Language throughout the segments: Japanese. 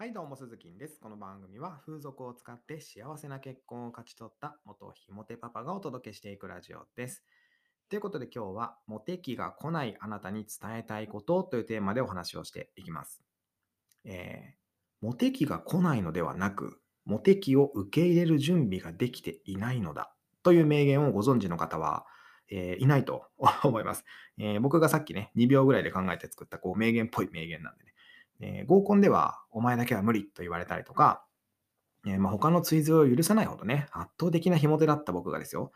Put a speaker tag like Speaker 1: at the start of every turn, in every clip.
Speaker 1: はい、どうも、鈴木です。この番組は風俗を使って幸せな結婚を勝ち取った元ひもてパパがお届けしていくラジオです。ということで今日は、モテ期が来ないあなたに伝えたいことというテーマでお話をしていきます。えーモテ期が来ないのではなく、モテ期を受け入れる準備ができていないのだという名言をご存知の方は、えーいないと思います、えー僕がさっきね、2秒ぐらいで考えて作ったこう名言っぽい名言なんでね。えー合コンでは、お前だけは無理と言われたりとか、えーまあ、他の追随を許さないほどね、圧倒的なひも手だった僕がですよ、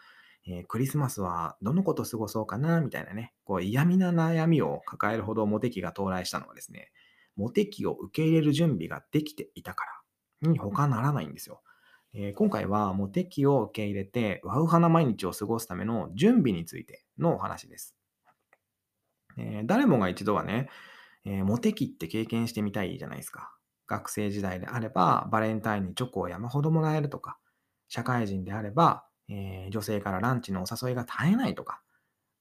Speaker 1: えクリスマスはどの子と過ごそうかな、みたいなね、こう嫌味な悩みを抱えるほどモテ期が到来したのはですね、モテ期を受け入れる準備ができていたからに他ならないんですよ。えー今回はモテ期を受け入れて、ワウハな毎日を過ごすための準備についてのお話です。えー誰もが一度はね、えーモテ期って経験してみたいじゃないですか。学生時代であれば、バレンタインにチョコを山ほどもらえるとか、社会人であれば、えー女性からランチのお誘いが絶えないとか、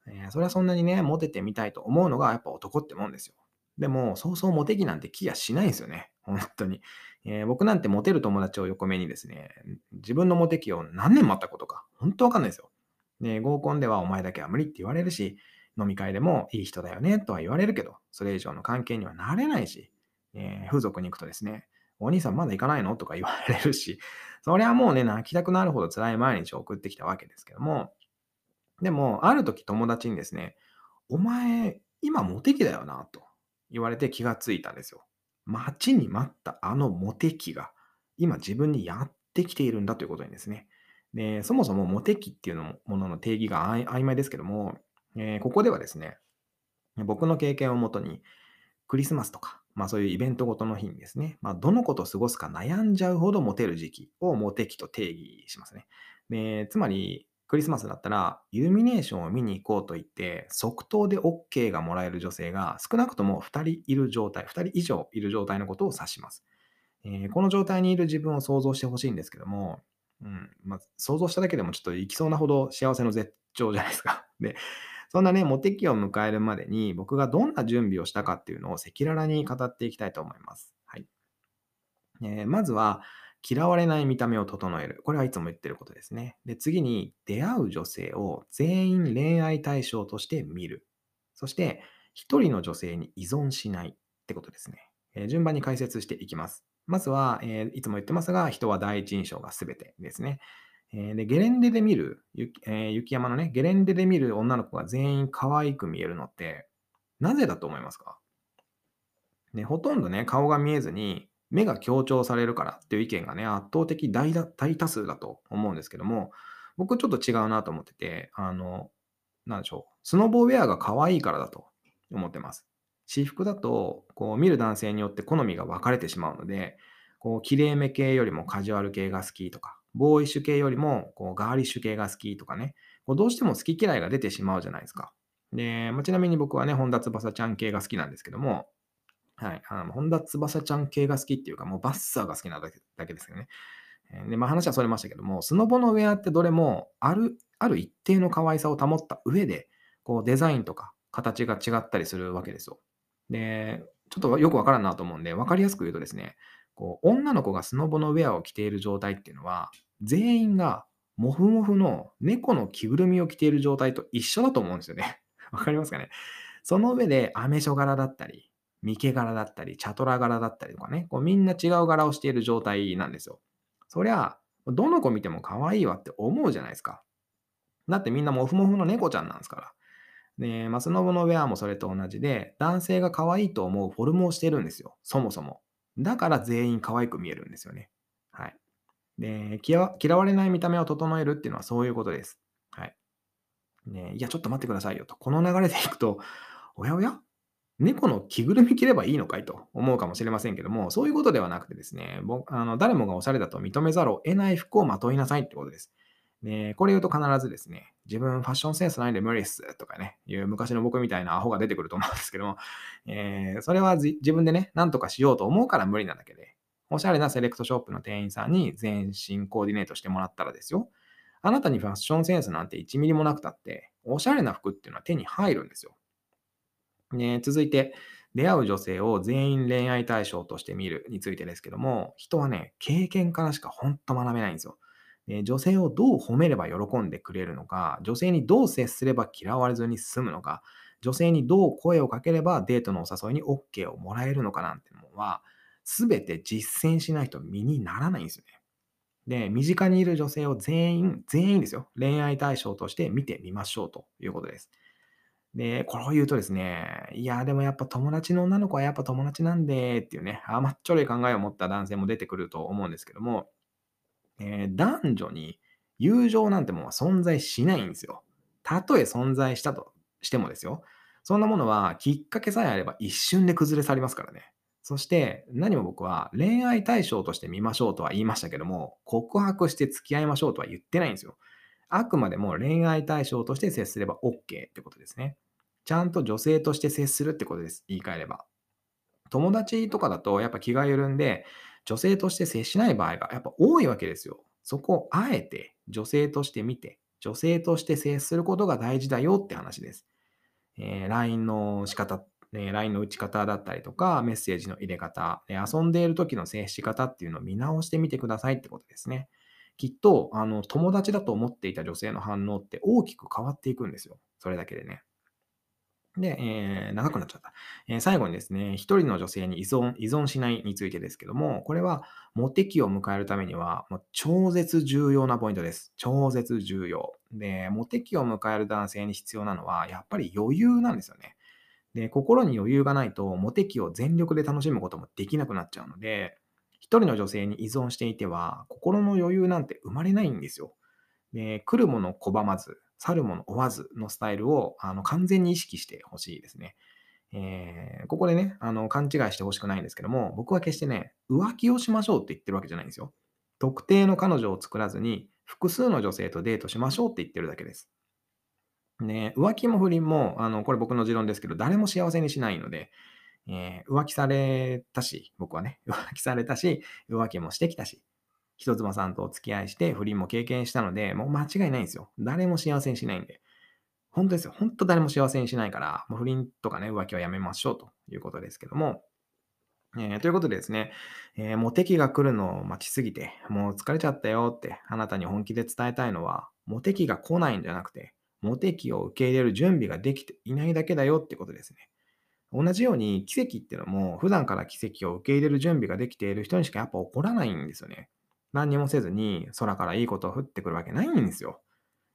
Speaker 1: えーそれはそんなにね、モテてみたいと思うのがやっぱ男ってもんですよ。でも、そうそうモテ期なんて気がしないですよね。本当に。えー僕なんてモテる友達を横目にですね、自分のモテ期を何年待ったことか、本当わかんないですよ。で、合コンではお前だけは無理って言われるし、飲み会でもいい人だよねとは言われるけど、それ以上の関係にはなれないし、えー風俗に行くとですね、お兄さんまだ行かないのとか言われるし、そりゃもうね、泣きたくなるほど辛い毎日を送ってきたわけですけども、でも、ある時友達にですね、お前、今モテ期だよな、と言われて気がついたんですよ。待ちに待ったあのモテ期が、今自分にやってきているんだということにですね。で、そもそもモテ期っていうのものの定義が曖昧ですけども、えーここではですね、僕の経験をもとに、クリスマスとか、まあそういうイベントごとの日にですね、まあどの子と過ごすか悩んじゃうほどモテる時期をモテ期と定義しますね。で、つまり、クリスマスだったら、イルミネーションを見に行こうと言って、即答で OK がもらえる女性が少なくとも2人いる状態、2人以上いる状態のことを指します。えーこの状態にいる自分を想像してほしいんですけども、うんまあ、想像しただけでもちょっと行きそうなほど幸せの絶頂じゃないですか。で、そんなね、モテ期を迎えるまでに僕がどんな準備をしたかっていうのを赤裸々に語っていきたいと思います。はい。えーまずは、嫌われない見た目を整える。これはいつも言ってることですね。で、次に、出会う女性を全員恋愛対象として見る。そして、一人の女性に依存しないってことですね。えー順番に解説していきます。まずは、えーいつも言ってますが、人は第一印象が全てですね。えーで、ゲレンデで見る、えー雪山のね、ゲレンデで見る女の子が全員可愛く見えるのって、なぜだと思いますか？ね、ほとんどね、顔が見えずに、目が強調されるからっていう意見がね、圧倒的大多数だと思うんですけども、僕ちょっと違うなと思ってて、あの、なんでしょう、スノボウェアが可愛いからだと思ってます。私服だと、こう見る男性によって好みが分かれてしまうので、こう、綺麗め系よりもカジュアル系が好きとか、ボーイッシュ系よりもこうガーリッシュ系が好きとかね、こうどうしても好き嫌いが出てしまうじゃないですか。で、まあちなみに僕はね、本田翼ちゃん系が好きなんですけども、はい、あの本田翼ちゃん系が好きっていうか、もうバッサーが好きなだけだけですけどね。で、まあ話はそれましたけども、スノボのウェアってどれもある、ある一定の可愛さを保った上で、こうデザインとか形が違ったりするわけですよ。で、ちょっとよくわからんなと思うんで、わかりやすく言うとですね、こう女の子がスノボのウェアを着ている状態っていうのは、全員がモフモフの猫の着ぐるみを着ている状態と一緒だと思うんですよね。わかりますかね？その上でアメショ柄だったり、ミケ柄だったり、チャトラ柄だったりとかね、こうみんな違う柄をしている状態なんですよ。そりゃ、どの子見ても可愛いわって思うじゃないですか。だってみんなモフモフの猫ちゃんなんですから。で、ま、スノボのウェアもそれと同じで、男性が可愛いと思うフォルムをしてるんですよ。そもそも。だから全員可愛く見えるんですよね。はい。で、嫌われない見た目を整えるっていうのはそういうことです。はい。ね、いや、ちょっと待ってくださいよと。この流れでいくと、おやおや？猫の着ぐるみ着ればいいのかいと思うかもしれませんけども、そういうことではなくてですね、僕あの誰もがおしゃれだと認めざるを得ない服をまといなさいってことです。で、これ言うと必ずですね、自分ファッションセンスないんで無理っすとかね、いう昔の僕みたいなアホが出てくると思うんですけども、えーそれは自分でね、なんとかしようと思うから無理なだけで、おしゃれなセレクトショップの店員さんに全身コーディネートしてもらったらですよ、あなたにファッションセンスなんて1ミリもなくたって、おしゃれな服っていうのは手に入るんですよ。ね、続いて、出会う女性を全員恋愛対象として見るについてですけども、人はね、経験からしか本当学べないんですよ。で女性をどう褒めれば喜んでくれるのか、女性にどう接すれば嫌われずに済むのか、女性にどう声をかければデートのお誘いに OK をもらえるのかなんてのは、すべて実践しないと身にならないんですよね。で、身近にいる女性を全員、全員ですよ、恋愛対象として見てみましょうということです。で、これを言うとですね、いや、でもやっぱ友達の女の子はやっぱ友達なんでっていうね、甘っちょろい考えを持った男性も出てくると思うんですけども、えー、男女に友情なんてものは存在しないんですよ。たとえ存在したとしてもですよ。そんなものはきっかけさえあれば一瞬で崩れ去りますからね。そして何も僕は恋愛対象として見ましょうとは言いましたけども、告白して付き合いましょうとは言ってないんですよ。あくまでも恋愛対象として接すれば OK ってことですね。ちゃんと女性として接するってことです。言い換えれば。友達とかだとやっぱ気が緩んで、女性として接しない場合がやっぱ多いわけですよ。そこをあえて女性として見て、女性として接することが大事だよって話です。えー、LINE の仕方、え LINE の打ち方だったりとか、メッセージの入れ方、え遊んでいる時の接し方っていうのを見直してみてくださいってことですね。きっと、あの、友達だと思っていた女性の反応って大きく変わっていくんですよ。それだけでね。で、えー、長くなっちゃった。えー、最後にですね、一人の女性に依存、依存しないについてですけども、これは、モテ期を迎えるためには、もう超絶重要なポイントです。超絶重要。で、モテ期を迎える男性に必要なのは、やっぱり余裕なんですよね。で、心に余裕がないと、モテ期を全力で楽しむこともできなくなっちゃうので、一人の女性に依存していては、心の余裕なんて生まれないんですよ。で、来るもの拒まず、去るもの追わずのスタイルをあの完全に意識してほしいですね。えー、ここでね、あの勘違いしてほしくないんですけども、僕は決してね、浮気をしましょうって言ってるわけじゃないんですよ。特定の彼女を作らずに、複数の女性とデートしましょうって言ってるだけです。ね、浮気も不倫も、あのこれ僕の持論ですけど、誰も幸せにしないので、えー、浮気されたし、僕はね、浮気されたし、浮気もしてきたし、人妻さんとお付き合いして不倫も経験したので、もう間違いないんですよ。誰も幸せにしないんで。本当ですよ。本当誰も幸せにしないから、もう不倫とかね、浮気はやめましょうということですけども。えー、ということでですね、えー、モテ期が来るのを待ちすぎて、もう疲れちゃったよってあなたに本気で伝えたいのは、モテ期が来ないんじゃなくて、モテ期を受け入れる準備ができていないだけだよってことですね。同じように奇跡っていうのも、普段から奇跡を受け入れる準備ができている人にしかやっぱ起こらないんですよね。何にもせずに空からいいことを降ってくるわけないんですよ。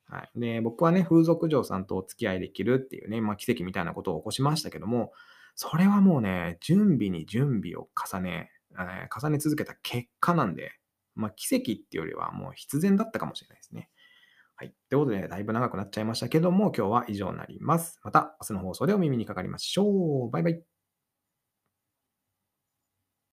Speaker 1: はい。で、僕はね、風俗嬢さんとお付き合いできるっていうね、まあ、奇跡みたいなことを起こしましたけども、それはもうね、準備に準備を重ね、えー、重ね続けた結果なんで、まあ、奇跡っていうよりはもう必然だったかもしれないですね。はい。ということで、だいぶ長くなっちゃいましたけども、今日は以上になります。また明日の放送でお耳にかかりましょう。バイバイ。